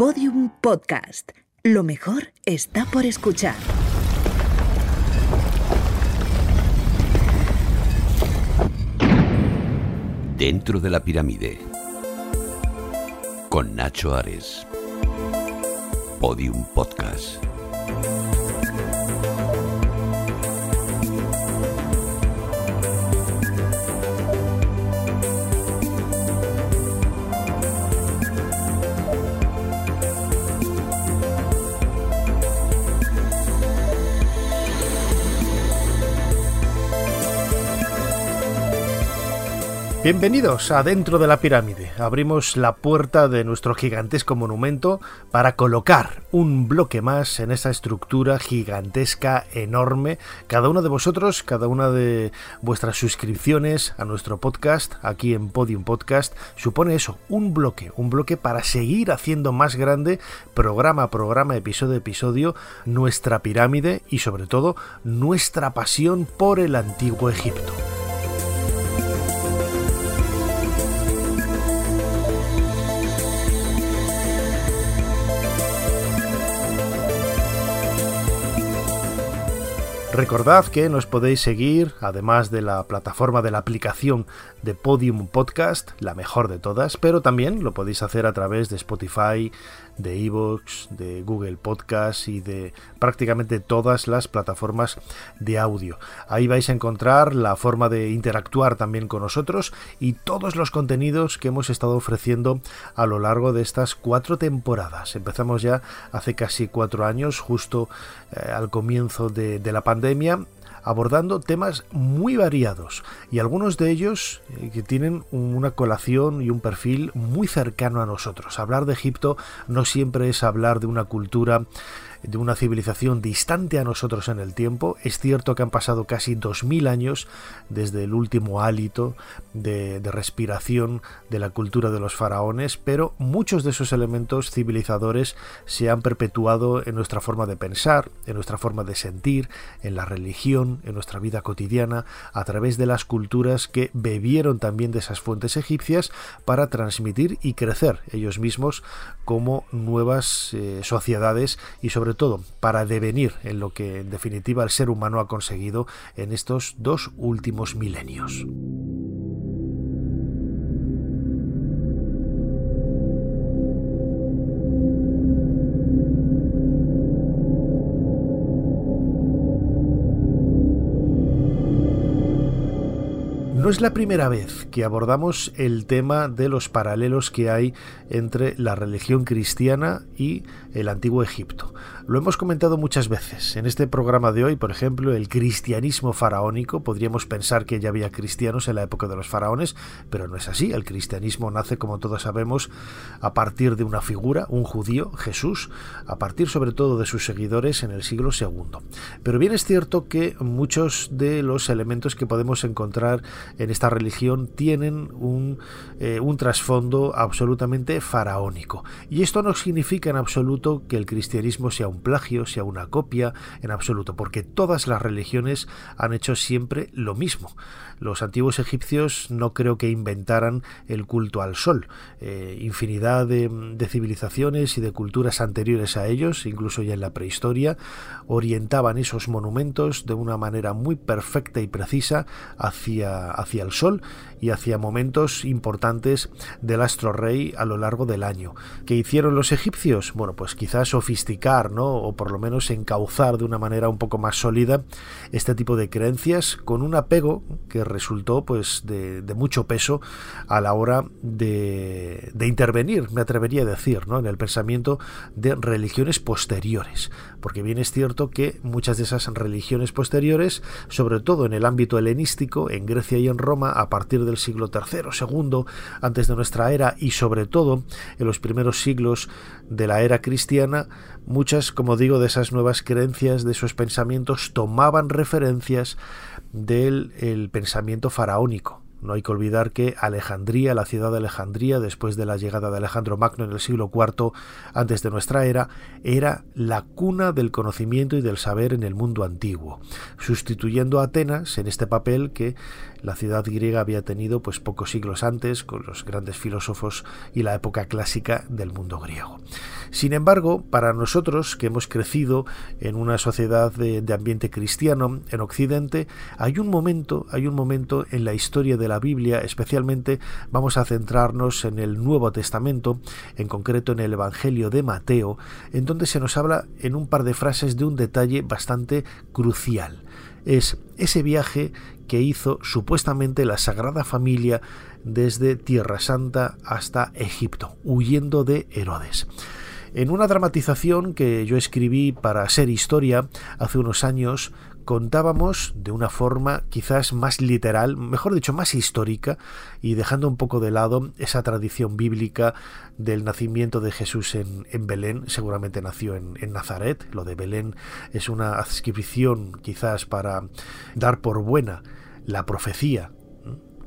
Podium Podcast. Lo mejor está por escuchar. Dentro de la pirámide. Con Nacho Ares. Podium Podcast. Bienvenidos a Dentro de la Pirámide. Abrimos la puerta de nuestro gigantesco monumento para colocar un bloque más en esa estructura gigantesca, enorme. Cada uno de vosotros, cada una de vuestras suscripciones a nuestro podcast, aquí en Podium Podcast, supone eso, un bloque, un bloque para seguir haciendo más grande, programa a programa, episodio a episodio, nuestra pirámide y sobre todo nuestra pasión por el antiguo Egipto. Recordad que nos podéis seguir, además de la plataforma de la aplicación de Podium Podcast, la mejor de todas, pero también lo podéis hacer a través de Spotify, de Evox, de Google Podcast y de prácticamente todas las plataformas de audio. Ahí vais a encontrar la forma de interactuar también con nosotros y todos los contenidos que hemos estado ofreciendo a lo largo de estas cuatro temporadas. Empezamos ya hace casi cuatro años, justo eh, al comienzo de, de la pandemia abordando temas muy variados y algunos de ellos eh, que tienen una colación y un perfil muy cercano a nosotros. Hablar de Egipto no siempre es hablar de una cultura de una civilización distante a nosotros en el tiempo. Es cierto que han pasado casi 2000 años desde el último hálito de, respiración de la cultura de los faraones, pero muchos de esos elementos civilizadores se han perpetuado en nuestra forma de pensar, en nuestra forma de sentir, en la religión, en nuestra vida cotidiana, a través de las culturas que bebieron también de esas fuentes egipcias para transmitir y crecer ellos mismos como nuevas eh, sociedades y sobre todo para devenir en lo que en definitiva el ser humano ha conseguido en estos dos últimos milenios. No es la primera vez que abordamos el tema de los paralelos que hay entre la religión cristiana y el antiguo Egipto. Lo hemos comentado muchas veces. En este programa de hoy, por ejemplo, el cristianismo faraónico, podríamos pensar que ya había cristianos en la época de los faraones, pero no es así. El cristianismo nace, como todos sabemos, a partir de una figura, un judío, Jesús, a partir sobre todo de sus seguidores en el siglo II. Pero bien es cierto que muchos de los elementos que podemos encontrar en esta religión tienen un, eh, un trasfondo absolutamente faraónico. Y esto no significa en absoluto que el cristianismo sea un plagio, sea una copia, en absoluto, porque todas las religiones han hecho siempre lo mismo. Los antiguos egipcios no creo que inventaran el culto al sol. Eh, infinidad de, de civilizaciones y de culturas anteriores a ellos, incluso ya en la prehistoria, orientaban esos monumentos de una manera muy perfecta y precisa hacia, hacia el sol y hacia momentos importantes del astro rey a lo largo del año. ¿Qué hicieron los egipcios? Bueno, pues quizás sofisticar, ¿no? O por lo menos encauzar de una manera un poco más sólida este tipo de creencias con un apego que resultó pues de, de mucho peso a la hora de, de, intervenir, me atrevería a decir, ¿no? en el pensamiento de religiones posteriores, porque bien es cierto que muchas de esas religiones posteriores, sobre todo en el ámbito helenístico, en Grecia y en Roma, a partir del siglo III, II, antes de nuestra era, y sobre todo en los primeros siglos de la era cristiana, muchas, como digo, de esas nuevas creencias, de esos pensamientos, tomaban referencias del el pensamiento faraónico No hay que olvidar que Alejandría, la ciudad de Alejandría, después de la llegada de Alejandro Magno en el siglo IV antes de nuestra era, era la cuna del conocimiento y del saber en el mundo antiguo, sustituyendo a Atenas en este papel que la ciudad griega había tenido pues pocos siglos antes con los grandes filósofos y la época clásica del mundo griego. Sin embargo, para nosotros que hemos crecido en una sociedad de, ambiente cristiano en Occidente, hay un momento, hay un momento en la historia de la Biblia, especialmente vamos a centrarnos en el Nuevo Testamento, en concreto en el Evangelio de Mateo, en donde se nos habla en un par de frases de un detalle bastante crucial. Es ese viaje que hizo supuestamente la Sagrada Familia desde Tierra Santa hasta Egipto, huyendo de Herodes. En una dramatización que yo escribí para Ser Historia hace unos años, contábamos de una forma quizás más literal, mejor dicho, más histórica, y dejando un poco de lado esa tradición bíblica del nacimiento de Jesús en, Belén, seguramente nació en, Nazaret, lo de Belén es una adscripción quizás para dar por buena la profecía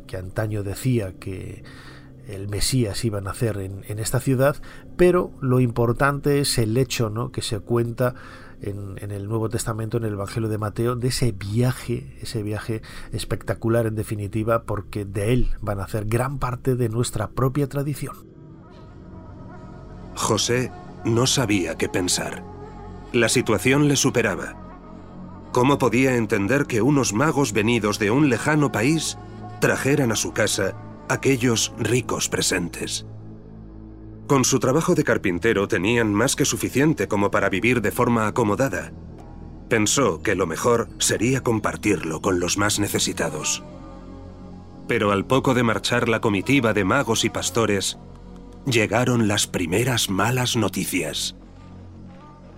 que antaño decía que el Mesías iba a nacer en, en, esta ciudad, pero lo importante es el hecho ¿no? que se cuenta en, el Nuevo Testamento, en el Evangelio de Mateo, de ese viaje, ese viaje espectacular en definitiva, porque de él van a hacer gran parte de nuestra propia tradición. José no sabía qué pensar. La situación le superaba. ¿Cómo podía entender que unos magos venidos de un lejano país trajeran a su casa aquellos ricos presentes? Con su trabajo de carpintero tenían más que suficiente como para vivir de forma acomodada. Pensó que lo mejor sería compartirlo con los más necesitados. Pero al poco de marchar la comitiva de magos y pastores, llegaron las primeras malas noticias.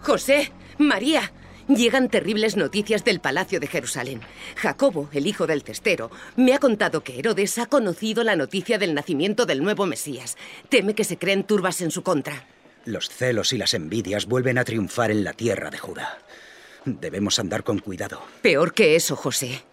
José, María, Llegan terribles noticias del Palacio de Jerusalén. Jacobo, el hijo del cestero, me ha contado que Herodes ha conocido la noticia del nacimiento del nuevo Mesías. Teme que se creen turbas en su contra. Los celos y las envidias vuelven a triunfar en la tierra de Judá. Debemos andar con cuidado. Peor que eso, José.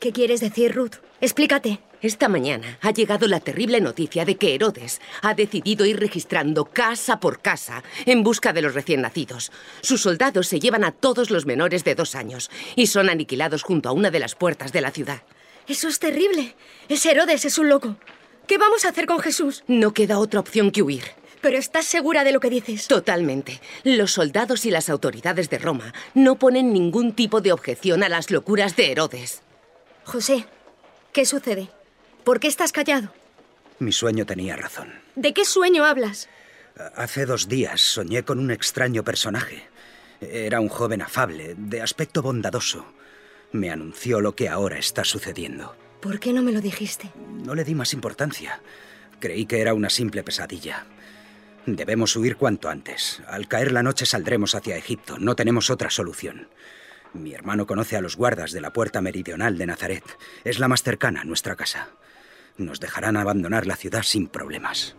¿Qué quieres decir, Ruth? Explícate. Esta mañana ha llegado la terrible noticia de que Herodes ha decidido ir registrando casa por casa en busca de los recién nacidos. Sus soldados se llevan a todos los menores de dos años y son aniquilados junto a una de las puertas de la ciudad. Eso es terrible. Ese Herodes es un loco. ¿Qué vamos a hacer con Jesús? No queda otra opción que huir. Pero estás segura de lo que dices. Totalmente. Los soldados y las autoridades de Roma no ponen ningún tipo de objeción a las locuras de Herodes. José, ¿qué sucede? ¿Por qué estás callado? Mi sueño tenía razón. ¿De qué sueño hablas? Hace dos días soñé con un extraño personaje. Era un joven afable, de aspecto bondadoso. Me anunció lo que ahora está sucediendo. ¿Por qué no me lo dijiste? No le di más importancia. Creí que era una simple pesadilla. Debemos huir cuanto antes. Al caer la noche saldremos hacia Egipto. No tenemos otra solución. Mi hermano conoce a los guardas de la puerta meridional de Nazaret. Es la más cercana a nuestra casa nos dejarán abandonar la ciudad sin problemas.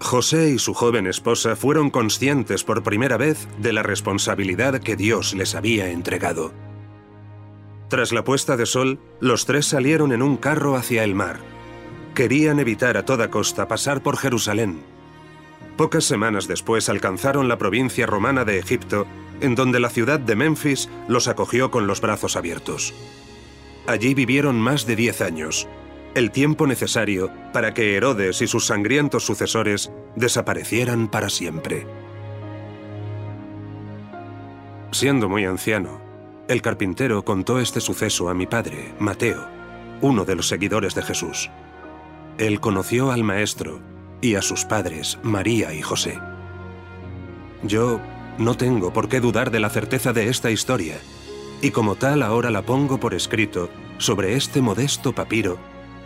José y su joven esposa fueron conscientes por primera vez de la responsabilidad que Dios les había entregado. Tras la puesta de sol, los tres salieron en un carro hacia el mar. Querían evitar a toda costa pasar por Jerusalén. Pocas semanas después alcanzaron la provincia romana de Egipto en donde la ciudad de Memphis los acogió con los brazos abiertos. Allí vivieron más de diez años, el tiempo necesario para que Herodes y sus sangrientos sucesores desaparecieran para siempre. Siendo muy anciano, el carpintero contó este suceso a mi padre, Mateo, uno de los seguidores de Jesús. Él conoció al maestro y a sus padres, María y José. Yo no tengo por qué dudar de la certeza de esta historia, y como tal ahora la pongo por escrito sobre este modesto papiro,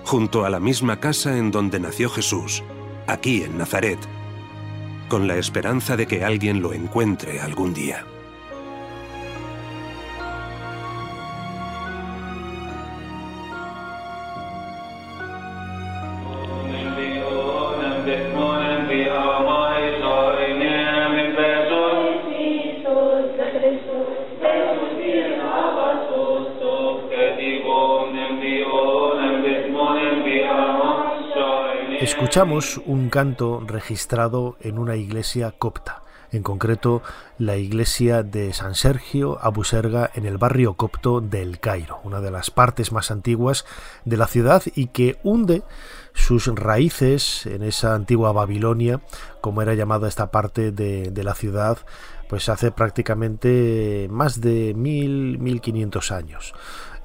junto a la misma casa en donde nació Jesús, aquí en Nazaret, con la esperanza de que alguien lo encuentre algún día. Escuchamos un canto registrado en una iglesia copta, en concreto la iglesia de San Sergio Abuserga en el barrio copto del Cairo, una de las partes más antiguas de la ciudad y que hunde sus raíces en esa antigua Babilonia, como era llamada esta parte de, de la ciudad, pues hace prácticamente más de mil, mil quinientos años.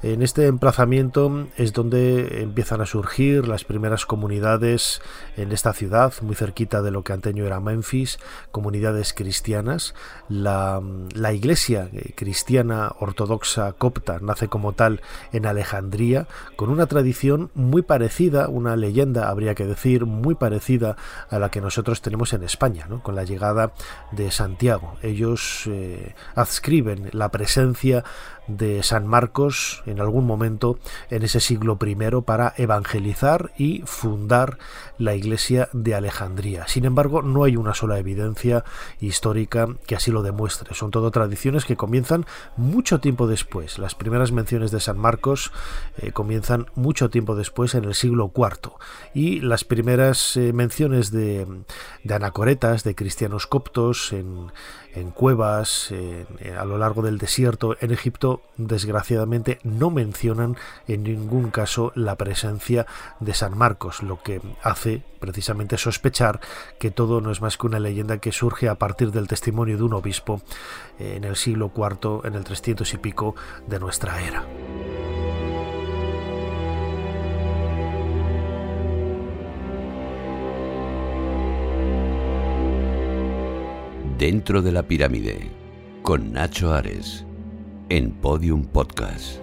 En este emplazamiento es donde empiezan a surgir las primeras comunidades en esta ciudad, muy cerquita de lo que antaño era Memphis, comunidades cristianas. La, iglesia cristiana ortodoxa copta nace como tal en Alejandría, con una tradición muy parecida, una leyenda, habría que decir, muy parecida a la que nosotros tenemos en España, con la llegada de Santiago. Ellos eh, adscriben la presencia de San Marcos en algún momento en ese siglo I para evangelizar y fundar la iglesia de Alejandría. Sin embargo, no hay una sola evidencia histórica que así lo demuestre. Son todo tradiciones que comienzan mucho tiempo después. Las primeras menciones de San Marcos eh, comienzan mucho tiempo después, en el siglo IV. Y las primeras eh, menciones de, de anacoretas, de cristianos coptos en en cuevas, a lo largo del desierto en Egipto, desgraciadamente no mencionan en ningún caso la presencia de San Marcos, lo que hace precisamente sospechar que todo no es más que una leyenda que surge a partir del testimonio de un obispo en el siglo IV, en el 300 y pico de nuestra era. Dentro de la pirámide, con Nacho Ares, en Podium Podcast.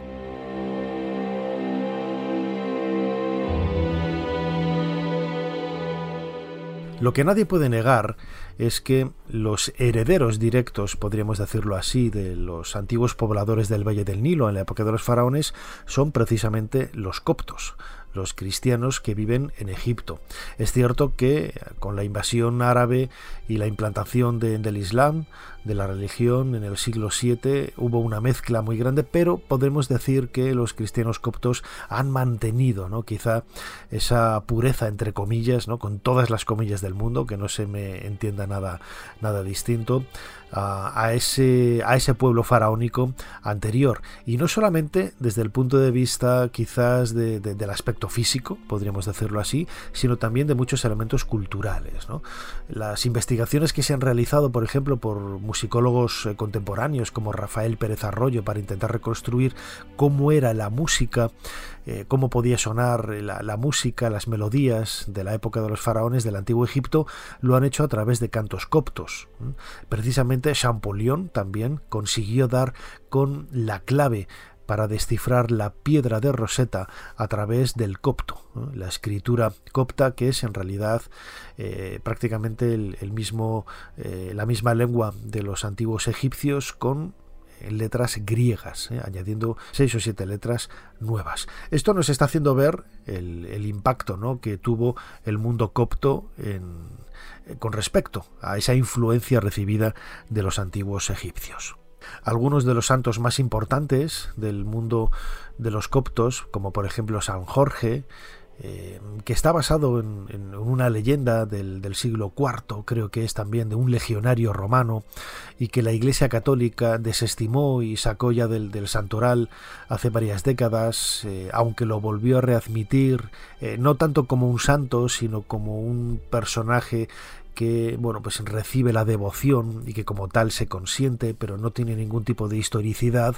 Lo que nadie puede negar es que los herederos directos, podríamos decirlo así, de los antiguos pobladores del Valle del Nilo en la época de los faraones son precisamente los coptos los cristianos que viven en Egipto. Es cierto que con la invasión árabe y la implantación del Islam, de la religión en el siglo VII, hubo una mezcla muy grande, pero podemos decir que los cristianos coptos han mantenido, ¿no? quizá esa pureza entre comillas, ¿no? con todas las comillas del mundo, que no se me entienda nada, nada distinto, a, ese, a ese pueblo faraónico anterior. Y no solamente desde el punto de vista quizás del aspecto físico, podríamos decirlo así, sino también de muchos elementos culturales. Las investigaciones que se han realizado, por ejemplo, por musicólogos eh, contemporáneos como Rafael Pérez Arroyo para intentar reconstruir cómo era la música eh, cómo podía sonar la, música, las melodías de la época de los faraones del antiguo Egipto, lo han hecho a través de cantos coptos. Precisamente Champollion también consiguió dar con la clave para descifrar la piedra de Rosetta a través del copto, la escritura copta que es en realidad eh, prácticamente el, mismo, eh, la misma lengua de los antiguos egipcios con letras griegas, ¿eh? añadiendo seis o siete letras nuevas. Esto nos está haciendo ver el, impacto ¿no? que tuvo el mundo copto con respecto a esa influencia recibida de los antiguos egipcios. Algunos de los santos más importantes del mundo de los coptos, como por ejemplo San Jorge, eh, que está basado en, una leyenda del, siglo IV, creo que es también de un legionario romano, y que la Iglesia Católica desestimó y sacó ya del, santoral hace varias décadas, eh, aunque lo volvió a readmitir, eh, no tanto como un santo, sino como un personaje que bueno pues recibe la devoción y que como tal se consiente pero no tiene ningún tipo de historicidad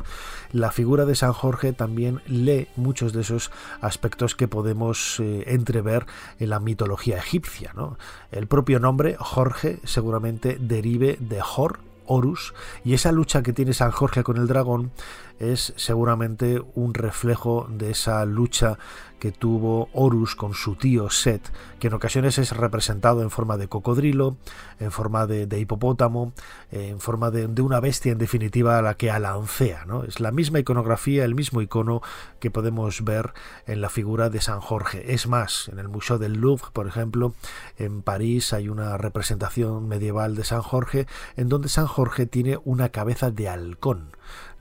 la figura de San Jorge también lee muchos de esos aspectos que podemos eh, entrever en la mitología egipcia ¿no? el propio nombre Jorge seguramente derive de Hor Horus y esa lucha que tiene San Jorge con el dragón es seguramente un reflejo de esa lucha que tuvo Horus con su tío Set, que en ocasiones es representado en forma de cocodrilo, en forma de, hipopótamo, en forma de, una bestia en definitiva a la que alancea. Es la misma iconografía, el mismo icono que podemos ver en la figura de San Jorge. Es más, en el Museo del Louvre, por ejemplo, en París hay una representación medieval de San Jorge en donde San Jorge tiene una cabeza de halcón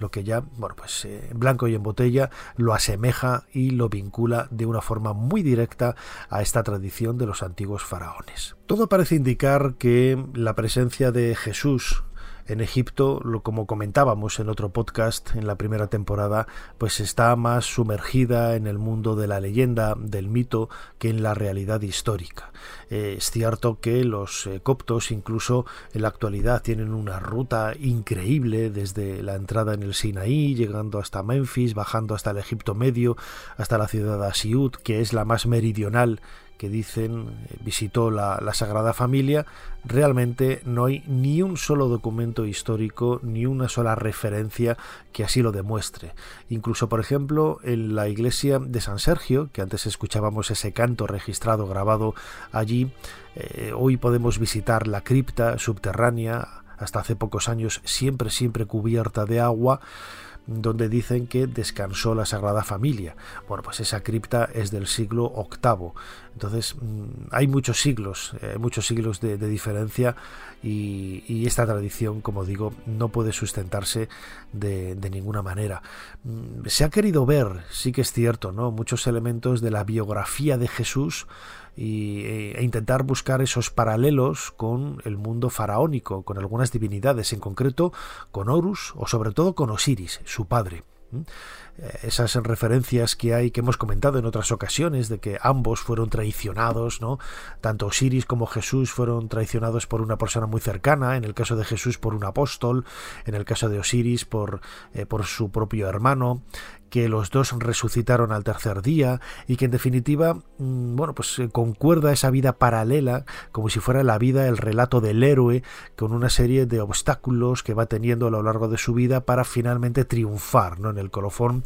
lo que ya, bueno, pues eh, en blanco y en botella lo asemeja y lo vincula de una forma muy directa a esta tradición de los antiguos faraones. Todo parece indicar que la presencia de Jesús en Egipto, lo, como comentábamos en otro podcast en la primera temporada, pues está más sumergida en el mundo de la leyenda, del mito, que en la realidad histórica. Eh, es cierto que los eh, coptos incluso en la actualidad tienen una ruta increíble desde la entrada en el Sinaí, llegando hasta Memphis, bajando hasta el Egipto Medio, hasta la ciudad de Asiut, que es la más meridional que dicen eh, visitó la, Sagrada Familia, realmente no hay ni un solo documento histórico, ni una sola referencia que así lo demuestre. Incluso, por ejemplo, en la iglesia de San Sergio, que antes escuchábamos ese canto registrado, grabado allí, eh, hoy podemos visitar la cripta subterránea, hasta hace pocos años siempre, siempre cubierta de agua, donde dicen que descansó la Sagrada Familia. Bueno, pues esa cripta es del siglo VIII. Entonces mm, hay muchos siglos, eh, muchos siglos de, diferencia y, esta tradición, como digo, no puede sustentarse de, de, ninguna manera. Mm, se ha querido ver, sí que es cierto, ¿no? muchos elementos de la biografía de Jesús e intentar buscar esos paralelos con el mundo faraónico, con algunas divinidades, en concreto con Horus o sobre todo con Osiris, su padre. Eh, esas referencias que hay que hemos comentado en otras ocasiones de que ambos fueron traicionados, ¿no? Tanto Osiris como Jesús fueron traicionados por una persona muy cercana, en el caso de Jesús por un apóstol, en el caso de Osiris por, eh, por su propio hermano, que los dos resucitaron al tercer día y que en definitiva, mm, bueno, pues eh, concuerda esa vida paralela como si fuera la vida, el relato del héroe con una serie de obstáculos que va teniendo a lo largo de su vida para finalmente triunfar, ¿no? En el colofón,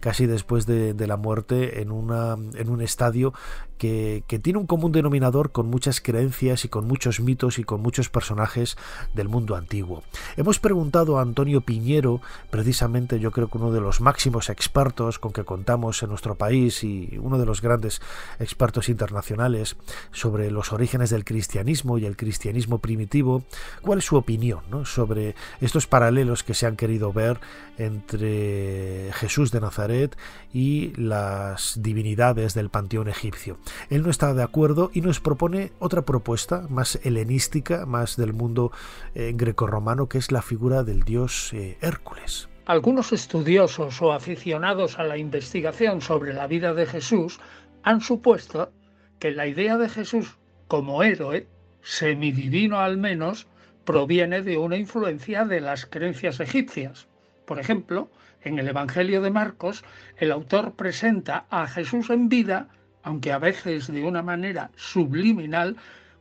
casi después de, la muerte, en, una, en un estadio que, que, tiene un común denominador con muchas creencias y con muchos mitos y con muchos personajes del mundo antiguo. Hemos preguntado a Antonio Piñero, precisamente yo creo que uno de los máximos expertos con que contamos en nuestro país y uno de los grandes expertos internacionales sobre los orígenes del cristianismo y el cristianismo primitivo, cuál es su opinión sobre estos paralelos que se han querido ver entre Jesús de Nazaret y las divinidades del panteón egipcio. Él no está de acuerdo y nos propone otra propuesta más helenística, más del mundo eh, grecorromano, que es la figura del dios eh, Hércules. Algunos estudiosos o aficionados a la investigación sobre la vida de Jesús han supuesto que la idea de Jesús como héroe, semidivino al menos, proviene de una influencia de las creencias egipcias. Por ejemplo, en el Evangelio de Marcos, el autor presenta a Jesús en vida, aunque a veces de una manera subliminal,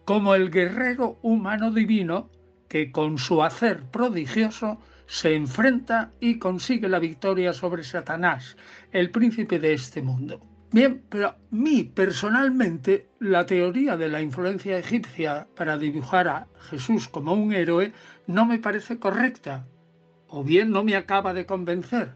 como el guerrero humano divino que con su hacer prodigioso se enfrenta y consigue la victoria sobre Satanás, el príncipe de este mundo. Bien, pero a mí personalmente la teoría de la influencia egipcia para dibujar a Jesús como un héroe no me parece correcta, o bien no me acaba de convencer,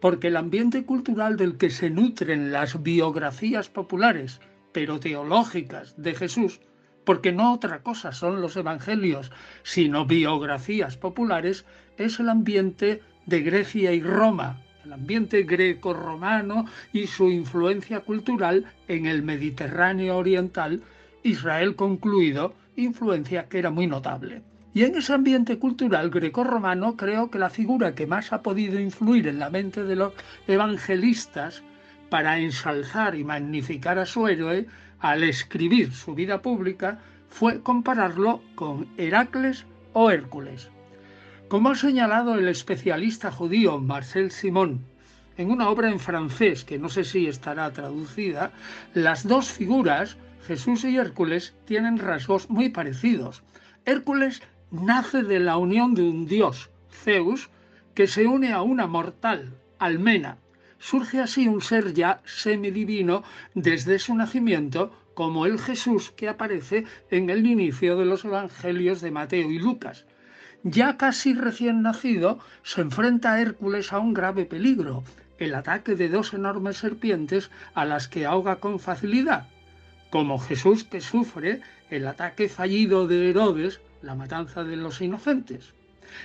porque el ambiente cultural del que se nutren las biografías populares, pero teológicas, de Jesús, porque no otra cosa son los evangelios, sino biografías populares, es el ambiente de Grecia y Roma, el ambiente greco-romano y su influencia cultural en el Mediterráneo oriental, Israel concluido, influencia que era muy notable. Y en ese ambiente cultural greco-romano creo que la figura que más ha podido influir en la mente de los evangelistas para ensalzar y magnificar a su héroe al escribir su vida pública fue compararlo con Heracles o Hércules. Como ha señalado el especialista judío Marcel Simon en una obra en francés que no sé si estará traducida, las dos figuras, Jesús y Hércules, tienen rasgos muy parecidos. Hércules nace de la unión de un dios, Zeus, que se une a una mortal, Almena, surge así un ser ya semidivino desde su nacimiento, como el Jesús que aparece en el inicio de los evangelios de Mateo y Lucas. Ya casi recién nacido, se enfrenta a Hércules a un grave peligro, el ataque de dos enormes serpientes a las que ahoga con facilidad, como Jesús que sufre el ataque fallido de Herodes, la matanza de los inocentes.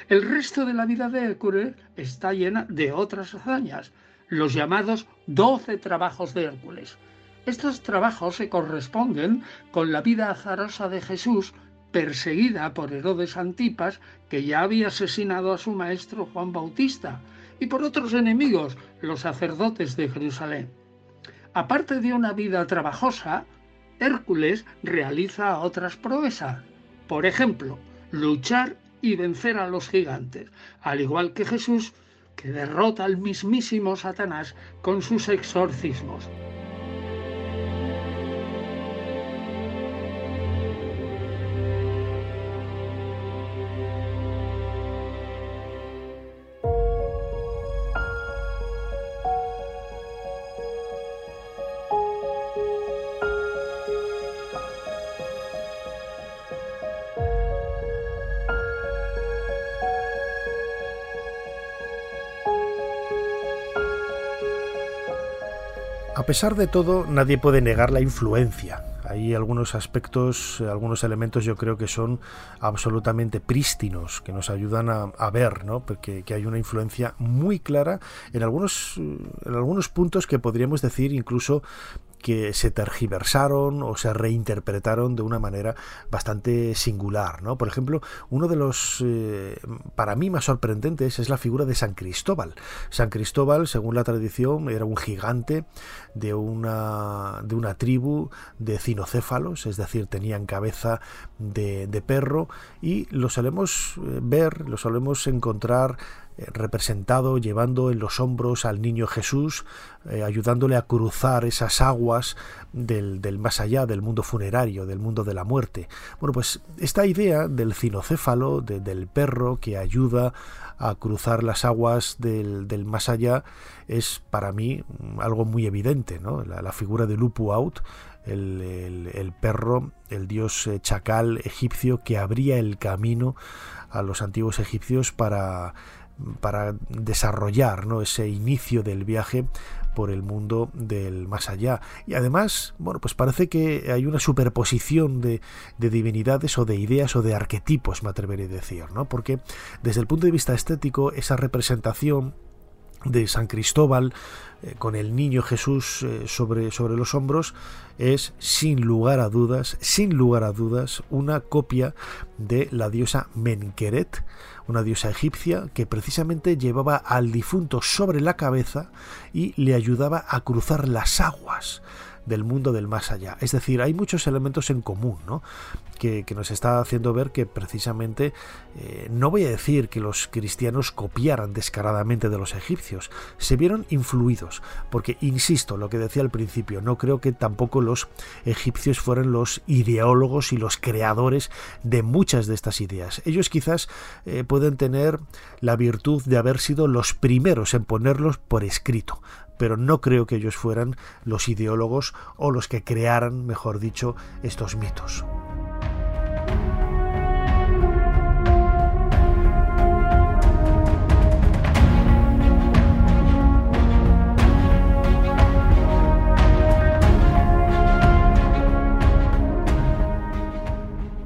El resto de la vida de Hércules está llena de otras hazañas, los llamados doce trabajos de Hércules. Estos trabajos se corresponden con la vida azarosa de Jesús, perseguida por Herodes Antipas, que ya había asesinado a su maestro Juan Bautista, y por otros enemigos, los sacerdotes de Jerusalén. Aparte de una vida trabajosa, Hércules realiza otras proezas. Por ejemplo, luchar y vencer a los gigantes, al igual que Jesús, que derrota al mismísimo Satanás con sus exorcismos. A pesar de todo, nadie puede negar la influencia. Hay algunos aspectos, algunos elementos yo creo que son absolutamente prístinos, que nos ayudan a, ver ¿no? Porque, que hay una influencia muy clara en algunos, en algunos puntos que podríamos decir incluso que se tergiversaron o se reinterpretaron de una manera bastante singular. ¿no? Por ejemplo, uno de los eh, para mí más sorprendentes es la figura de San Cristóbal. San Cristóbal, según la tradición, era un gigante de una, de una tribu de cinocéfalos, es decir, tenían cabeza de, de perro y lo solemos eh, ver, lo solemos encontrar representado llevando en los hombros al niño Jesús, eh, ayudándole a cruzar esas aguas del, del, más allá, del mundo funerario, del mundo de la muerte. Bueno, pues esta idea del cinocéfalo, del perro que ayuda a cruzar las aguas del, del, más allá, es para mí algo muy evidente, ¿no? La, figura de Lupu Out, el, el, el, perro, el dios eh, chacal egipcio que abría el camino a los antiguos egipcios para para desarrollar ¿no? ese inicio del viaje por el mundo del más allá. Y además, bueno, pues parece que hay una superposición de, de, divinidades o de ideas o de arquetipos, me atreveré a decir, ¿no? Porque desde el punto de vista estético, esa representación de San Cristóbal eh, con el niño Jesús eh, sobre, sobre los hombros es sin lugar a dudas, sin lugar a dudas, una copia de la diosa Menqueret, una diosa egipcia que precisamente llevaba al difunto sobre la cabeza y le ayudaba a cruzar las aguas del mundo del más allá. Es decir, hay muchos elementos en común, ¿no? Que, nos está haciendo ver que precisamente eh, no voy a decir que los cristianos copiaran descaradamente de los egipcios, se vieron influidos, porque insisto, lo que decía al principio, no creo que tampoco los egipcios fueran los ideólogos y los creadores de muchas de estas ideas. Ellos quizás eh, pueden tener la virtud de haber sido los primeros en ponerlos por escrito, pero no creo que ellos fueran los ideólogos o los que crearan, mejor dicho, estos mitos.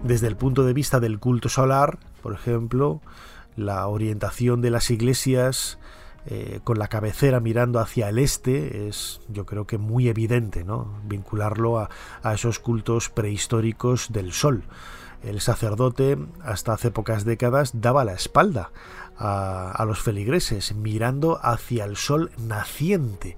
Desde el punto de vista del culto solar, por ejemplo, la orientación de las iglesias eh, con la cabecera mirando hacia el este es yo creo que muy evidente ¿no? vincularlo a, esos cultos prehistóricos del sol. El sacerdote hasta hace pocas décadas daba la espalda a, a los feligreses mirando hacia el sol naciente.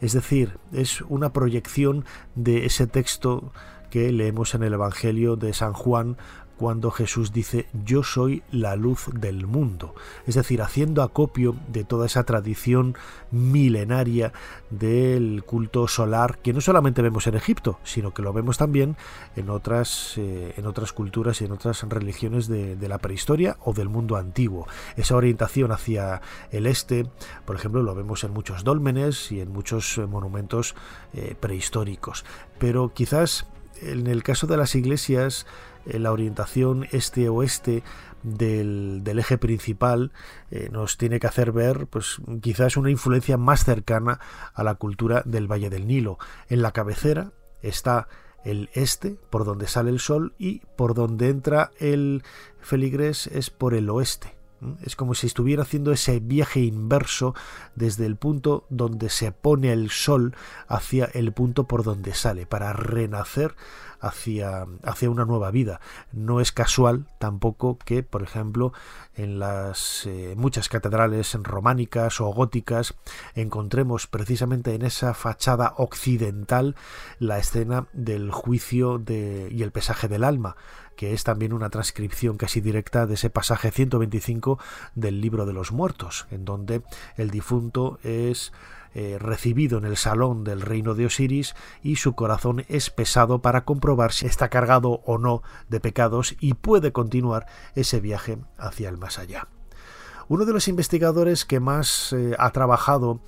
Es decir, es una proyección de ese texto que leemos en el Evangelio de San Juan cuando Jesús dice yo soy la luz del mundo, es decir, haciendo acopio de toda esa tradición milenaria del culto solar que no solamente vemos en Egipto, sino que lo vemos también en otras, eh, en otras culturas y en otras religiones de, la prehistoria o del mundo antiguo. Esa orientación hacia el este, por ejemplo, lo vemos en muchos dólmenes y en muchos monumentos eh, prehistóricos. Pero quizás en el caso de las iglesias, eh, la orientación este-oeste del, eje principal eh, nos tiene que hacer ver pues quizás una influencia más cercana a la cultura del Valle del Nilo. En la cabecera está el este, por donde sale el sol, y por donde entra el feligrés es por el oeste. Es como si estuviera haciendo ese viaje inverso desde el punto donde se pone el sol hacia el punto por donde sale, para renacer hacia, una nueva vida. No es casual tampoco que, por ejemplo, en las eh, muchas catedrales románicas o góticas encontremos precisamente en esa fachada occidental la escena del juicio y el pesaje del alma que es también una transcripción casi directa de ese pasaje 125 del libro de los muertos, en donde el difunto es eh, recibido en el salón del reino de Osiris y su corazón es pesado para comprobar si está cargado o no de pecados y puede continuar ese viaje hacia el más allá. Uno de los investigadores que más eh, ha trabajado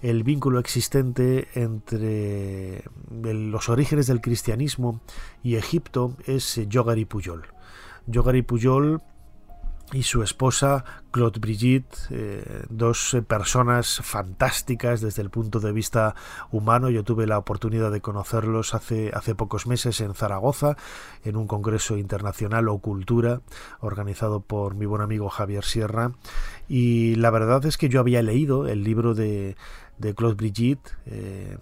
el vínculo existente entre los orígenes del cristianismo y Egipto es Yogari Pujol. Yogari Pujol y su esposa Claude Brigitte, eh, dos personas fantásticas desde el punto de vista humano. Yo tuve la oportunidad de conocerlos hace, hace pocos meses en Zaragoza, en un congreso internacional o cultura organizado por mi buen amigo Javier Sierra. Y la verdad es que yo había leído el libro de, de Claude Brigitte, eh,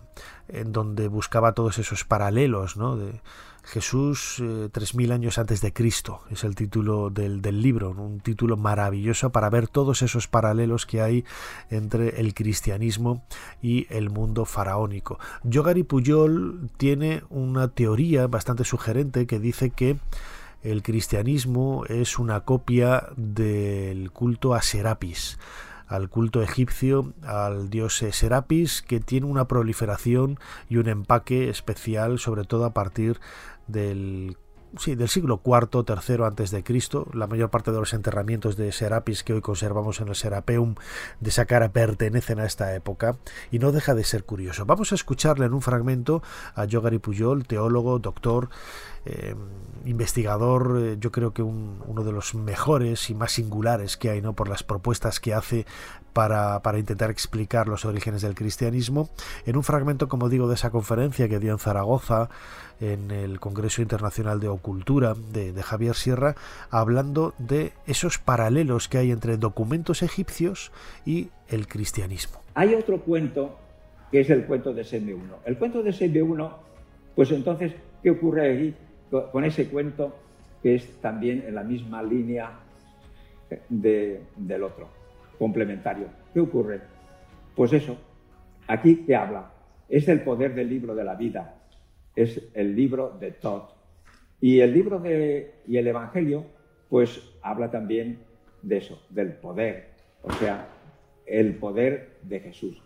en donde buscaba todos esos paralelos, ¿no? De Jesús eh, tres mil años antes de Cristo es el título del, del, libro, un título maravilloso para ver todos esos paralelos que hay entre el cristianismo y el mundo faraónico. Yogari Puyol tiene una teoría bastante sugerente que dice que el cristianismo es una copia del culto a Serapis al culto egipcio, al dios Serapis, que tiene una proliferación y un empaque especial, sobre todo a partir del sí, del siglo IV, III antes de Cristo. La mayor parte de los enterramientos de Serapis que hoy conservamos en el Serapeum de Saqqara pertenecen a esta época y no deja de ser curioso. Vamos a escucharle en un fragmento a Yogari Pujol, teólogo, doctor, eh, investigador, eh, yo creo que uno de los mejores y más singulares que hay, ¿no? Por las propuestas que hace para, para, intentar explicar los orígenes del cristianismo. En un fragmento, como digo, de esa conferencia que dio en Zaragoza, en el Congreso Internacional de Ocultura de, Javier Sierra, hablando de esos paralelos que hay entre documentos egipcios y el cristianismo. Hay otro cuento que es el cuento de Sembe 1. El cuento de Sembe 1, pues entonces, ¿qué ocurre allí? con ese cuento que es también en la misma línea de, del otro, complementario. ¿Qué ocurre? Pues eso, aquí que habla, es el poder del libro de la vida, es el libro de Todd. Y el libro de, y el Evangelio, pues habla también de eso, del poder, o sea, el poder de Jesús.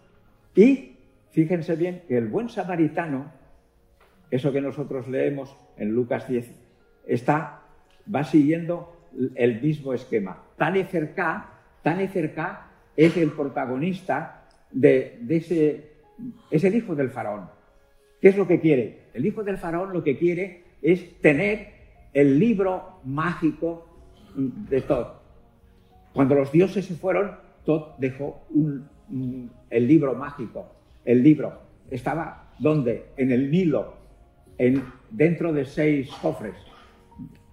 Y fíjense bien que el buen samaritano, eso que nosotros leemos en Lucas 10, está, va siguiendo el mismo esquema. Tan cerca, tan cerca es el protagonista de, ese, es el hijo del faraón. ¿Qué es lo que quiere? El hijo del faraón lo que quiere es tener el libro mágico de Tod. Cuando los dioses se fueron, Tod dejó el libro mágico. El libro estaba ¿dónde? En el Nilo, en, dentro de seis cofres.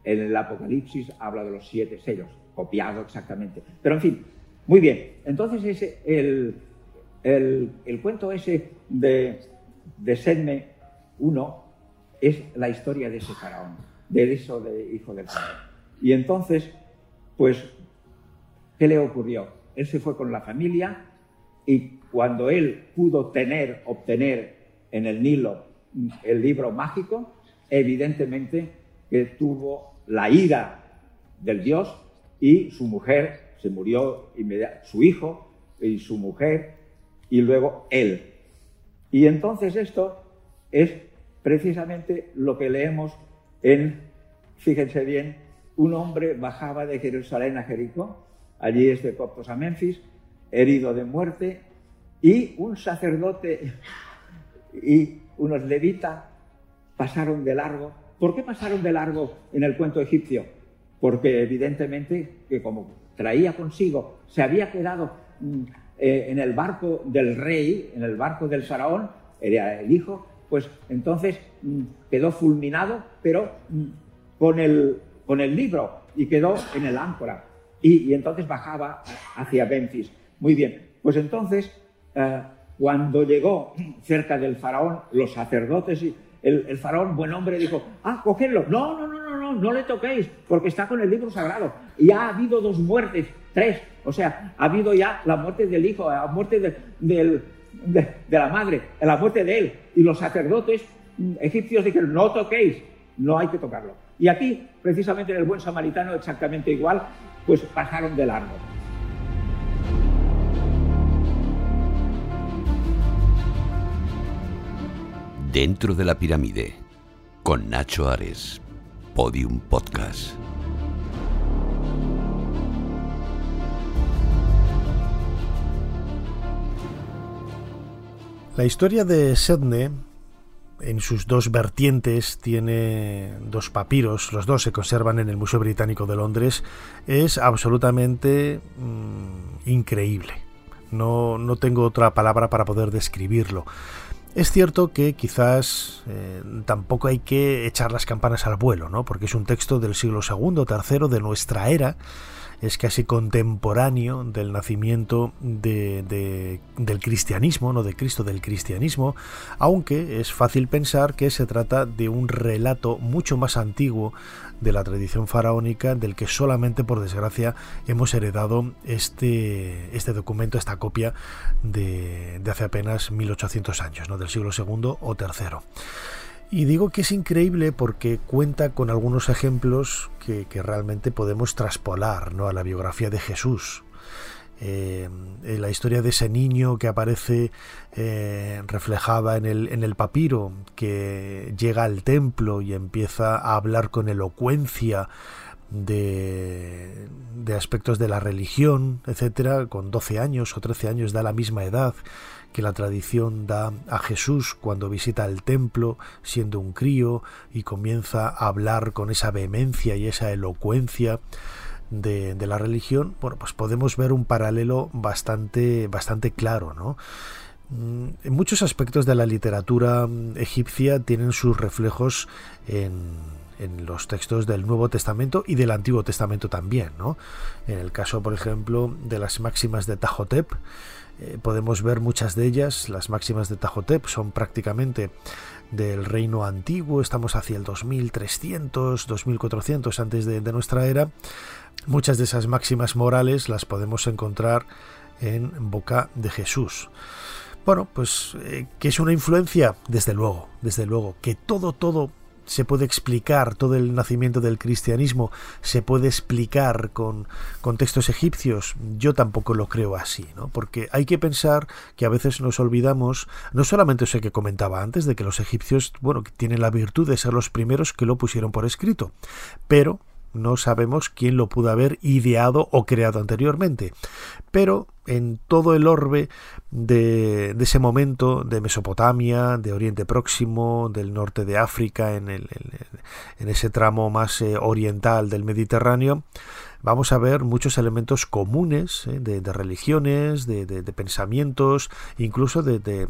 En el Apocalipsis habla de los siete sellos, copiado exactamente. Pero en fin, muy bien. Entonces ese, el, el, cuento ese de, de Sedme 1 es la historia de ese faraón, de eso de hijo del faraón. Y entonces, pues, ¿qué le ocurrió? Él se fue con la familia y cuando él pudo tener, obtener en el Nilo el libro mágico, evidentemente que tuvo la ira del dios y su mujer se murió su hijo y su mujer y luego él. Y entonces esto es precisamente lo que leemos en, fíjense bien, un hombre bajaba de Jerusalén a Jericó, allí es de Coptos a Memphis, herido de muerte, y un sacerdote y unos levitas pasaron de largo. ¿Por qué pasaron de largo en el cuento egipcio? Porque evidentemente que como traía consigo, se había quedado mm, eh, en el barco del rey, en el barco del faraón, era el hijo, pues entonces mm, quedó fulminado, pero mm, con, el, con el libro y quedó en el áncora. y, entonces bajaba hacia Memphis. Muy bien, pues entonces, eh, cuando llegó cerca del faraón, los sacerdotes y el, faraón, buen hombre, dijo, ah, cogerlo. No, no, no, no, no, no le toquéis, porque está con el libro sagrado. Y ha habido dos muertes, tres. O sea, ha habido ya la muerte del hijo, la muerte de, de la madre, la muerte de él. Y los sacerdotes egipcios dijeron, no toquéis, no hay que tocarlo. Y aquí, precisamente en el buen samaritano, exactamente igual, pues pasaron de largo. Dentro de la pirámide, con Nacho Ares, Podium Podcast. La historia de Sedne en sus dos vertientes tiene dos papiros, los dos se conservan en el Museo Británico de Londres, es absolutamente mm, increíble. No, no, tengo otra palabra para poder describirlo. Es cierto que quizás eh, tampoco hay que echar las campanas al vuelo, ¿no? porque es un texto del siglo II, III de nuestra era, es casi contemporáneo del nacimiento de, del cristianismo, no de Cristo, del cristianismo, aunque es fácil pensar que se trata de un relato mucho más antiguo de la tradición faraónica del que solamente por desgracia hemos heredado este, este documento, esta copia de, de hace apenas 1800 años, ¿no? del siglo II o III. Y digo que es increíble porque cuenta con algunos ejemplos que, realmente podemos traspolar ¿no? a la biografía de Jesús. Eh, la historia de ese niño que aparece eh, reflejada en el, en el papiro, que llega al templo y empieza a hablar con elocuencia de, de aspectos de la religión, etcétera, con 12 años o 13 años, da la misma edad que la tradición da a Jesús cuando visita el templo siendo un crío y comienza a hablar con esa vehemencia y esa elocuencia de, la religión, bueno, pues podemos ver un paralelo bastante, bastante claro, ¿no? Mm, en muchos aspectos de la literatura egipcia tienen sus reflejos en, en los textos del Nuevo Testamento y del Antiguo Testamento también, ¿no? En el caso, por ejemplo, de las máximas de Tajotep, eh, podemos ver muchas de ellas, las máximas de Tajotep son prácticamente del reino antiguo, estamos hacia el 2300, 2400 antes de, nuestra era. Muchas de esas máximas morales las podemos encontrar en boca de Jesús. Bueno, pues eh, que es una influencia, desde luego, desde luego, que todo, todo se puede explicar todo el nacimiento del cristianismo, se puede explicar con, textos egipcios, yo tampoco lo creo así, ¿no? Porque hay que pensar que a veces nos olvidamos, no solamente sé que comentaba antes, de que los egipcios, bueno, tienen la virtud de ser los primeros que lo pusieron por escrito, pero no sabemos quién lo pudo haber ideado o creado anteriormente. Pero en todo el orbe de, ese momento de Mesopotamia, de Oriente Próximo, del norte de África, en, el, en ese tramo más eh, oriental del Mediterráneo, vamos a ver muchos elementos comunes eh, de, religiones, de, pensamientos, incluso de,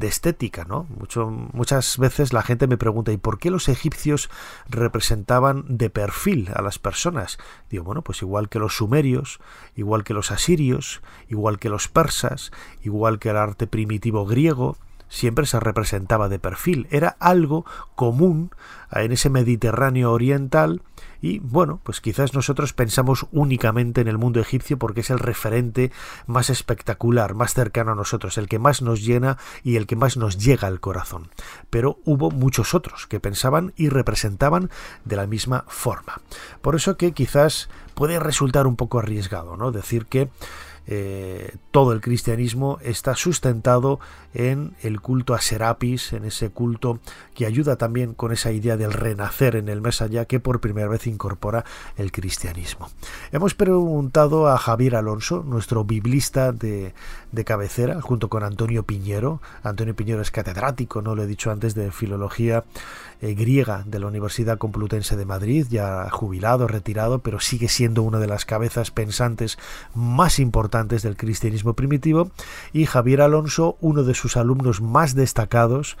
estética. ¿no? Mucho, muchas veces la gente me pregunta, ¿y por qué los egipcios representaban de perfil a las personas? Digo, bueno, pues igual que los sumerios, igual que los asirios, igual que los persas, igual que el arte primitivo griego, siempre se representaba de perfil. Era algo común en ese Mediterráneo oriental y bueno, pues quizás nosotros pensamos únicamente en el mundo egipcio porque es el referente más espectacular, más cercano a nosotros, el que más nos llena y el que más nos llega al corazón. Pero hubo muchos otros que pensaban y representaban de la misma forma. Por eso que quizás puede resultar un poco arriesgado, ¿no? Decir que eh, todo el cristianismo está sustentado en el culto a Serapis, en ese culto que ayuda también con esa idea del renacer en el mes allá que por primera vez incorpora el cristianismo. Hemos preguntado a Javier Alonso, nuestro biblista de, de cabecera, junto con Antonio Piñero. Antonio Piñero es catedrático, no lo he dicho antes, de filología eh, griega de la Universidad Complutense de Madrid, ya jubilado, retirado, pero sigue siendo una de las cabezas pensantes más importantes del cristianismo primitivo, y Javier Alonso, uno de sus alumnos más destacados,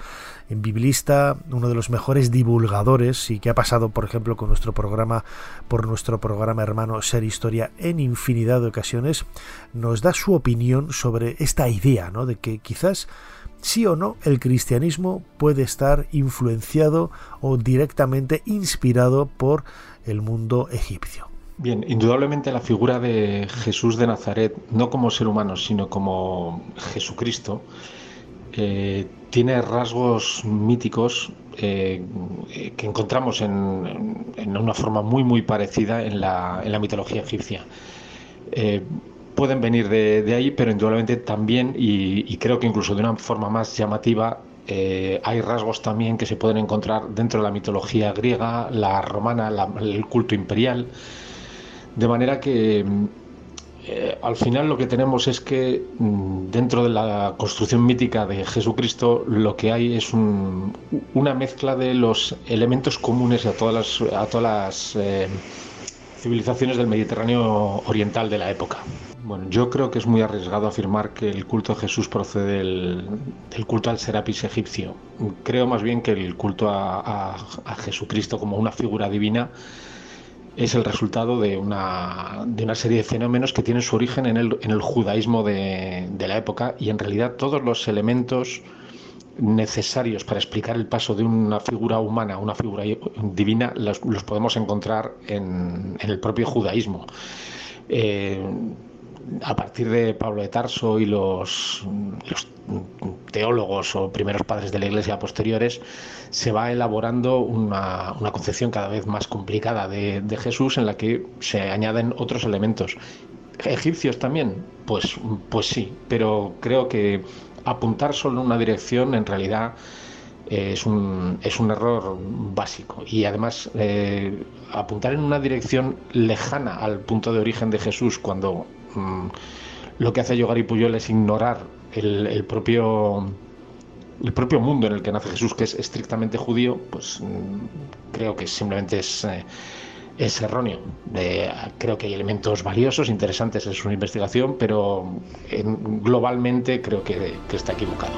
en biblista, uno de los mejores divulgadores y que ha pasado, por ejemplo, con nuestro programa, por nuestro programa hermano Ser Historia en infinidad de ocasiones, nos da su opinión sobre esta idea, ¿no? De que quizás sí o no el cristianismo puede estar influenciado o directamente inspirado por el mundo egipcio. Bien, indudablemente la figura de Jesús de Nazaret, no como ser humano, sino como Jesucristo, tiene rasgos míticos eh, que encontramos en, una forma muy muy parecida en la, mitología egipcia. Eh, pueden venir de, ahí, pero indudablemente también, y, creo que incluso de una forma más llamativa, eh, hay rasgos también que se pueden encontrar dentro de la mitología griega, la romana, el culto imperial, de manera que eh, al final lo que tenemos es que mm, dentro de la construcción mítica de Jesucristo lo que hay es una mezcla de los elementos comunes a todas las, a todas las eh, civilizaciones del Mediterráneo oriental de la época. Bueno, yo creo que es muy arriesgado afirmar que el culto a Jesús procede del, culto al Serapis egipcio. Creo más bien que el culto a, Jesucristo como una figura divina es el resultado de una, de una, serie de fenómenos que tienen su origen en el, en el judaísmo de, de, la época y en realidad todos los elementos necesarios para explicar el paso de una figura humana a una figura divina los, podemos encontrar en, en, el propio judaísmo. Eh, a partir de Pablo de Tarso y los, teólogos o primeros padres de la Iglesia posteriores, se va elaborando una, concepción cada vez más complicada de, Jesús en la que se añaden otros elementos. ¿Egipcios también? Pues, pues sí, pero creo que apuntar solo en una dirección en realidad es un, es un error básico y además eh, apuntar en una dirección lejana al punto de origen de Jesús cuando Mm, lo que hace Yogar y Puyol es ignorar el, propio el propio mundo en el que nace Jesús, que es estrictamente judío, pues mm, creo que simplemente es, eh, es erróneo. creo que hay elementos valiosos, interesantes en su investigación, pero globalmente creo que está equivocado.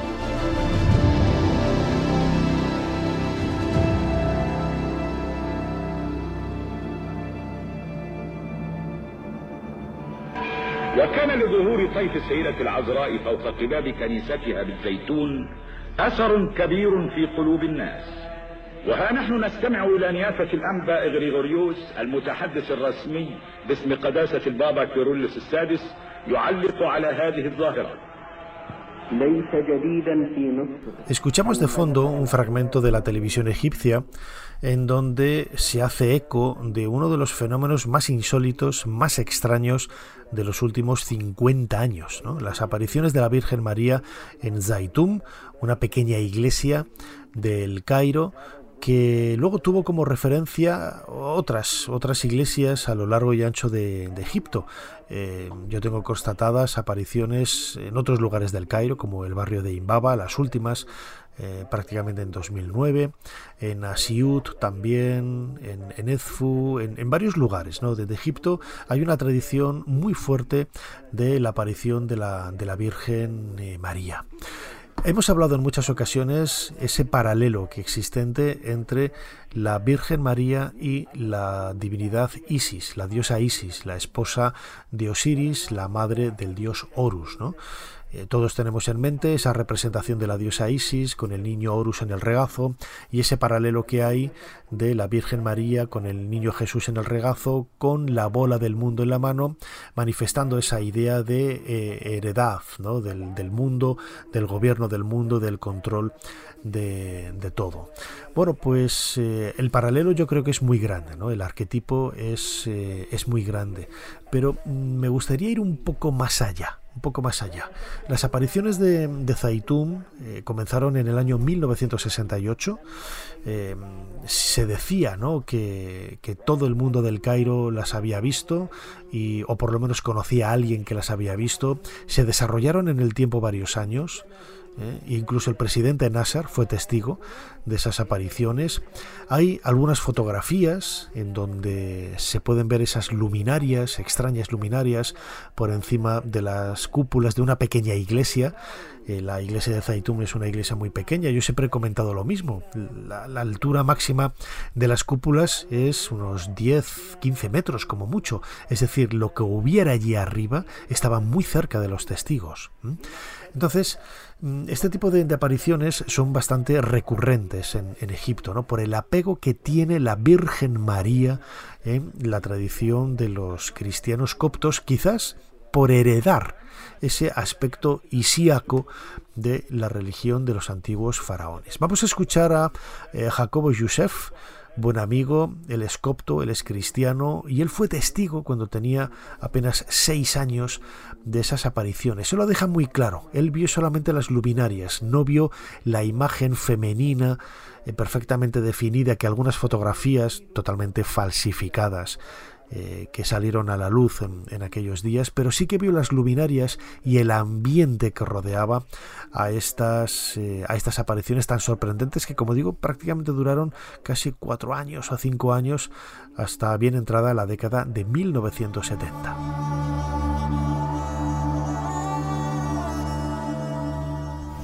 وكان لظهور طيف السيدة العذراء فوق قباب كنيستها بالزيتون أثر كبير في قلوب الناس. وها نحن نستمع إلى نيافة الأنبا إغريغوريوس المتحدث الرسمي باسم قداسة البابا كيرلس السادس يعلق على هذه الظاهرة. Escuchamos de fondo un fragmento de la televisión egipcia en donde se hace eco de uno de los fenómenos más insólitos, más extraños de los últimos 50 años, las apariciones de la Virgen María en Zaitum, una pequeña iglesia del Cairo, que luego tuvo como referencia otras, otras iglesias a lo largo y ancho de, Egipto. Eh, yo tengo constatadas apariciones en otros lugares del Cairo, como el barrio de Imbaba, las últimas eh, prácticamente en 2009, en Asiut también, en, en en, varios lugares ¿no? de, Egipto hay una tradición muy fuerte de la aparición de la, de la Virgen eh, María. Hemos hablado en muchas ocasiones ese paralelo que existente entre la Virgen María y la divinidad Isis, la diosa Isis, la esposa de Osiris, la madre del dios Horus, ¿no? Eh, todos tenemos en mente esa representación de la diosa Isis con el niño Horus en el regazo y ese paralelo que hay de la Virgen María con el niño Jesús en el regazo con la bola del mundo en la mano manifestando esa idea de eh, heredad del, mundo, del gobierno del mundo, del control de, todo. Bueno, pues eh, el paralelo yo creo que es muy grande, ¿no? el arquetipo es, es muy grande, pero mm, me gustaría ir un poco más allá un poco más allá. Las apariciones de, de Zaitum eh, comenzaron en el año 1968. Eh, se decía ¿no? que, todo el mundo del Cairo las había visto, y, o por lo menos conocía a alguien que las había visto. Se desarrollaron en el tiempo varios años. ¿Eh? incluso el presidente Nasser fue testigo de esas apariciones. Hay algunas fotografías en donde se pueden ver esas luminarias, extrañas luminarias, por encima de las cúpulas de una pequeña iglesia. Eh, la iglesia de Zaitum es una iglesia muy pequeña. Yo siempre he comentado lo mismo. La, la altura máxima de las cúpulas es unos 10, 15 metros como mucho. Es decir, lo que hubiera allí arriba estaba muy cerca de los testigos. Entonces, este tipo de, apariciones son bastante recurrentes en, Egipto, ¿no? por el apego que tiene la Virgen María en la tradición de los cristianos coptos, quizás por heredar ese aspecto isíaco de la religión de los antiguos faraones. Vamos a escuchar a eh, Jacobo Youssef, buen amigo, él es copto, él es cristiano y él fue testigo cuando tenía apenas seis años de esas apariciones. Se lo deja muy claro, él vio solamente las luminarias, no vio la imagen femenina eh, perfectamente definida que algunas fotografías totalmente falsificadas eh, que salieron a la luz en, aquellos días, pero sí que vio las luminarias y el ambiente que rodeaba a estas, eh, a estas apariciones tan sorprendentes que, como digo, prácticamente duraron casi cuatro años o cinco años hasta bien entrada la década de 1970.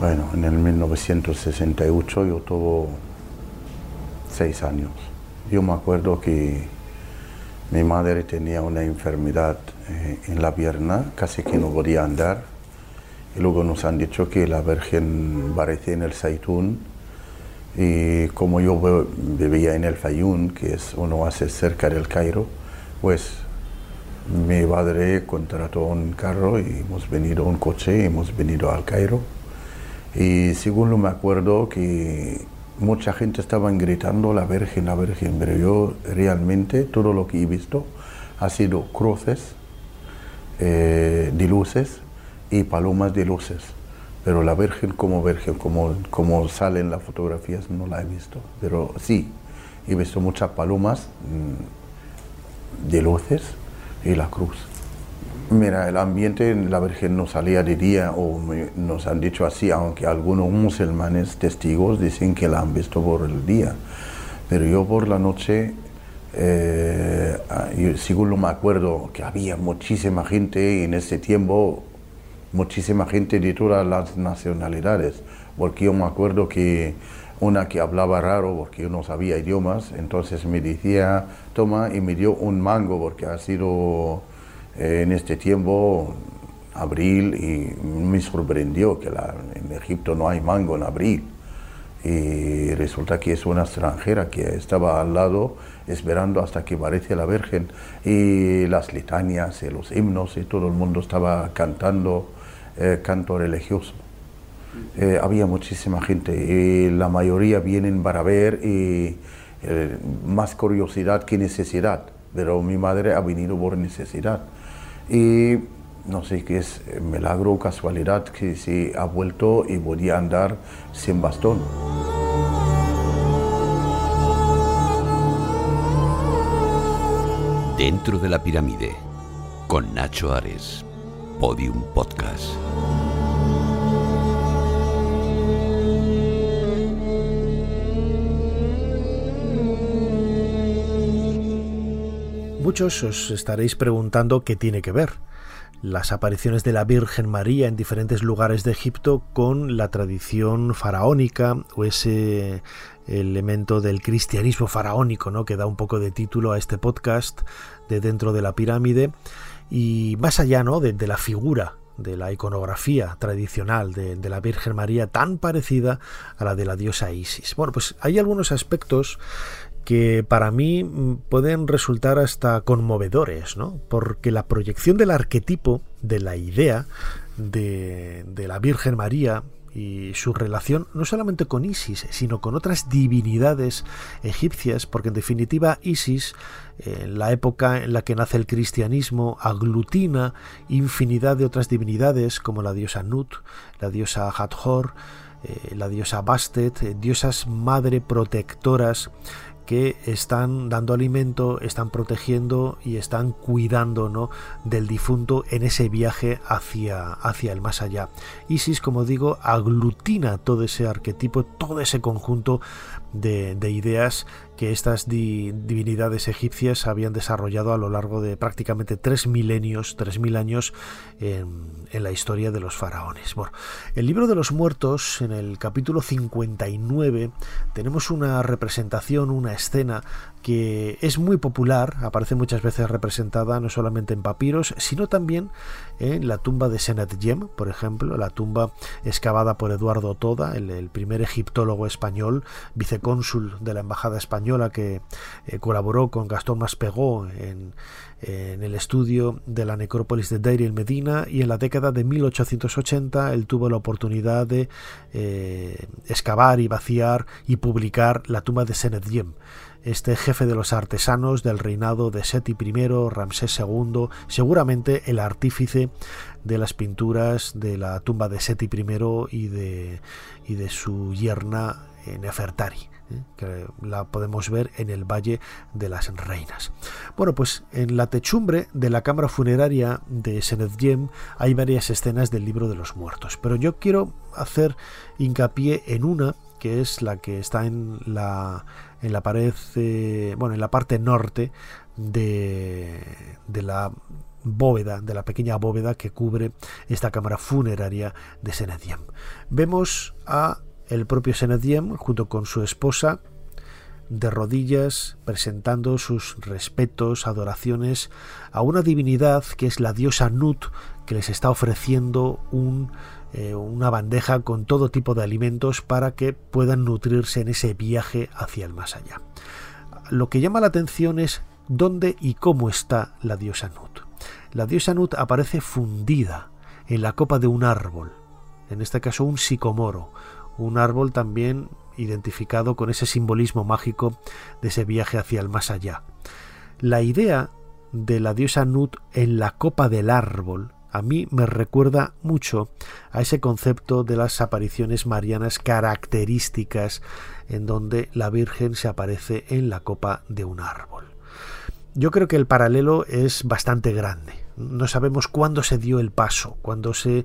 Bueno, en el 1968 yo tuve seis años. Yo me acuerdo que mi madre tenía una enfermedad eh, en la pierna, casi que no podía andar. Y luego nos han dicho que la Virgen aparecía en el Saitún. Y como yo vivía en el Fayún, que es un oasis cerca del Cairo, pues mi padre contrató un carro y hemos venido un coche y hemos venido al Cairo. Y según lo me acuerdo que mucha gente estaba gritando la Virgen, la Virgen, pero yo realmente todo lo que he visto ha sido cruces eh, de luces y palomas de luces. Pero la Virgen como Virgen, como, como las fotografías, no la he visto. Pero sí, he visto muchas palomas mm, de luces y la cruz. Mira, el ambiente, la Virgen no salía de día, o nos han dicho así, aunque algunos musulmanes testigos dicen que la han visto por el día. Pero yo por la noche, eh, según lo me acuerdo, que había muchísima gente en ese tiempo, muchísima gente de todas las nacionalidades, porque yo me acuerdo que una que hablaba raro porque no sabía idiomas, entonces me decía, toma, y me dio un mango porque ha sido en este tiempo, abril, y me sorprendió que en Egipto no hay mango en abril. Y resulta que es una extranjera que estaba al lado esperando hasta que aparece la Virgen. Y las litanias y los himnos y todo el mundo estaba cantando eh, canto religioso. Eh, había muchísima gente y la mayoría vienen para ver y eh, más curiosidad que necesidad, pero mi madre ha venido por necesidad. Y no sé qué es milagro o casualidad que se ha vuelto y podía andar sin bastón. Dentro de la pirámide, con Nacho Ares, Podium Podcast. Muchos os estaréis preguntando qué tiene que ver las apariciones de la Virgen María en diferentes lugares de Egipto con la tradición faraónica o ese elemento del cristianismo faraónico, ¿no? que da un poco de título a este podcast de dentro de la pirámide y más allá ¿no? de, la figura de la iconografía tradicional de, de, la Virgen María tan parecida a la de la diosa Isis. Bueno, pues hay algunos aspectos que para mí mm, pueden resultar hasta conmovedores, ¿no? Porque la proyección del arquetipo, de la idea de, la Virgen María y su relación no solamente con Isis, sino con otras divinidades egipcias, porque en definitiva Isis, en la época en la que nace el cristianismo, aglutina infinidad de otras divinidades como la diosa Nut, la diosa Hathor, eh, la diosa Bastet, eh, diosas madre protectoras que están dando alimento, están protegiendo y están cuidando ¿no? del difunto en ese viaje hacia, hacia el más allá. Isis, como digo, aglutina todo ese arquetipo, todo ese conjunto de, ideas que estas divinidades egipcias habían desarrollado a lo largo de prácticamente tres milenios, tres mil años en, la historia de los faraones. El libro de los muertos, en el capítulo 59, tenemos una representación, una escena que es muy popular, aparece muchas veces representada no solamente en papiros, sino también la tumba de Senat-Yem, por ejemplo, la tumba excavada por Eduardo Toda, el, primer egiptólogo español, vicecónsul de la embajada española que eh, colaboró con Gastón Maspegó en, el estudio de la necrópolis de Deir el Medina y en la década de 1880 él tuvo la oportunidad de eh, excavar y vaciar y publicar la tumba de Senat-Yem este jefe de los artesanos del reinado de Seti I, Ramsés II, seguramente el artífice de las pinturas de la tumba de Seti I y de, y de su yerna Nefertari ¿eh? que la podemos ver en el Valle de las Reinas. Bueno, pues en la techumbre de la cámara funeraria de Senedjem hay varias escenas del libro de los muertos, pero yo quiero hacer hincapié en una que es la que está en la, en la pared, eh, bueno, en la parte norte de, de la bóveda, de la pequeña bóveda que cubre esta cámara funeraria de Senediem. Vemos a el propio Senediem junto con su esposa de rodillas presentando sus respetos, adoraciones a una divinidad que es la diosa Nut que les está ofreciendo un eh, una bandeja con todo tipo de alimentos para que puedan nutrirse en ese viaje hacia el más allá. Lo que llama la atención es dónde y cómo está la diosa Nut. La diosa Nut aparece fundida en la copa de un árbol, en este caso un sicomoro, un árbol también identificado con ese simbolismo mágico de ese viaje hacia el más allá. La idea de la diosa Nut en la copa del árbol a mí me recuerda mucho a ese concepto de las apariciones marianas características en donde la Virgen se aparece en la copa de un árbol. Yo creo que el paralelo es bastante grande. No sabemos cuándo se dio el paso, cuándo se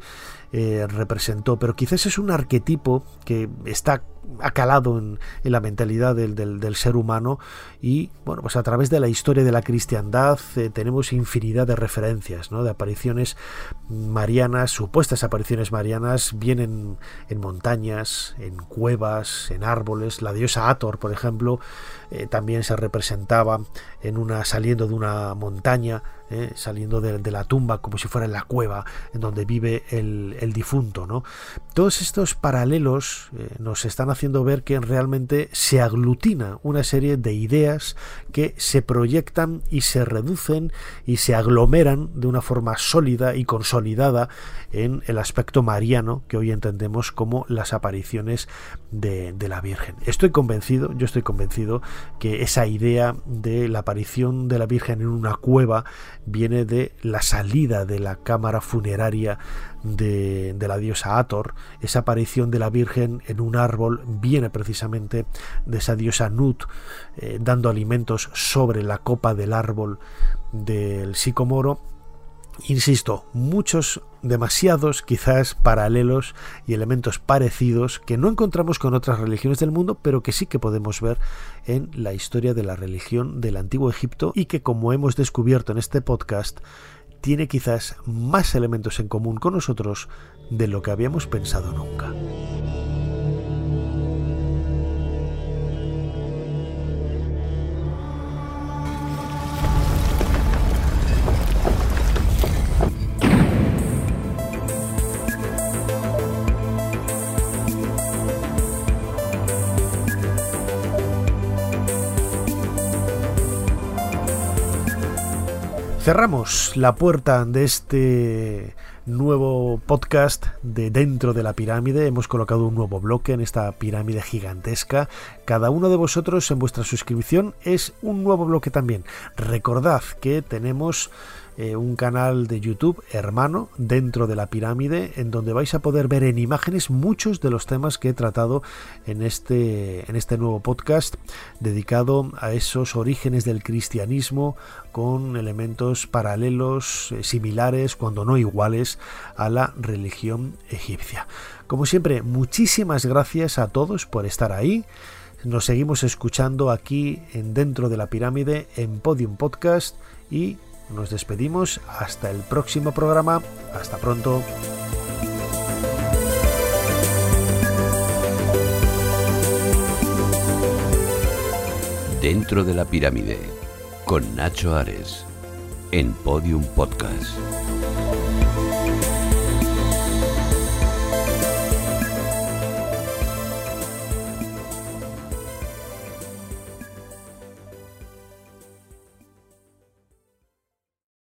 eh, representó, pero quizás es un arquetipo que está acalado en, en la mentalidad del, ser humano y bueno pues a través de la historia de la cristiandad eh, tenemos infinidad de referencias de apariciones marianas supuestas apariciones marianas vienen en montañas en cuevas en árboles la diosa Ator por ejemplo eh, también se representaba en una saliendo de una montaña eh, saliendo de, de, la tumba como si fuera en la cueva en donde vive el, el difunto ¿no? todos estos paralelos nos están haciendo ver que realmente se aglutina una serie de ideas que se proyectan y se reducen y se aglomeran de una forma sólida y consolidada en el aspecto mariano que hoy entendemos como las apariciones de, de la Virgen. Estoy convencido, yo estoy convencido que esa idea de la aparición de la Virgen en una cueva viene de la salida de la cámara funeraria de, la diosa Ator, esa aparición de la Virgen en un árbol viene precisamente de esa diosa Nut eh, dando alimentos sobre la copa del árbol del sicomoro. Insisto, muchos, demasiados quizás paralelos y elementos parecidos que no encontramos con otras religiones del mundo, pero que sí que podemos ver en la historia de la religión del antiguo Egipto y que como hemos descubierto en este podcast, tiene quizás más elementos en común con nosotros de lo que habíamos pensado nunca. Cerramos la puerta de este nuevo podcast de dentro de la pirámide. Hemos colocado un nuevo bloque en esta pirámide gigantesca Cada uno de vosotros en vuestra suscripción es un nuevo bloque también. Recordad que tenemos eh, un canal de YouTube hermano dentro de la pirámide en donde vais a poder ver en imágenes muchos de los temas que he tratado en este, en este nuevo podcast dedicado a esos orígenes del cristianismo con elementos paralelos, eh, similares, cuando no iguales, a la religión egipcia. Como siempre, muchísimas gracias a todos por estar ahí. Nos seguimos escuchando aquí en Dentro de la Pirámide en Podium Podcast y nos despedimos hasta el próximo programa. Hasta pronto. Dentro de la pirámide, con Nacho Ares, en Podium Podcast.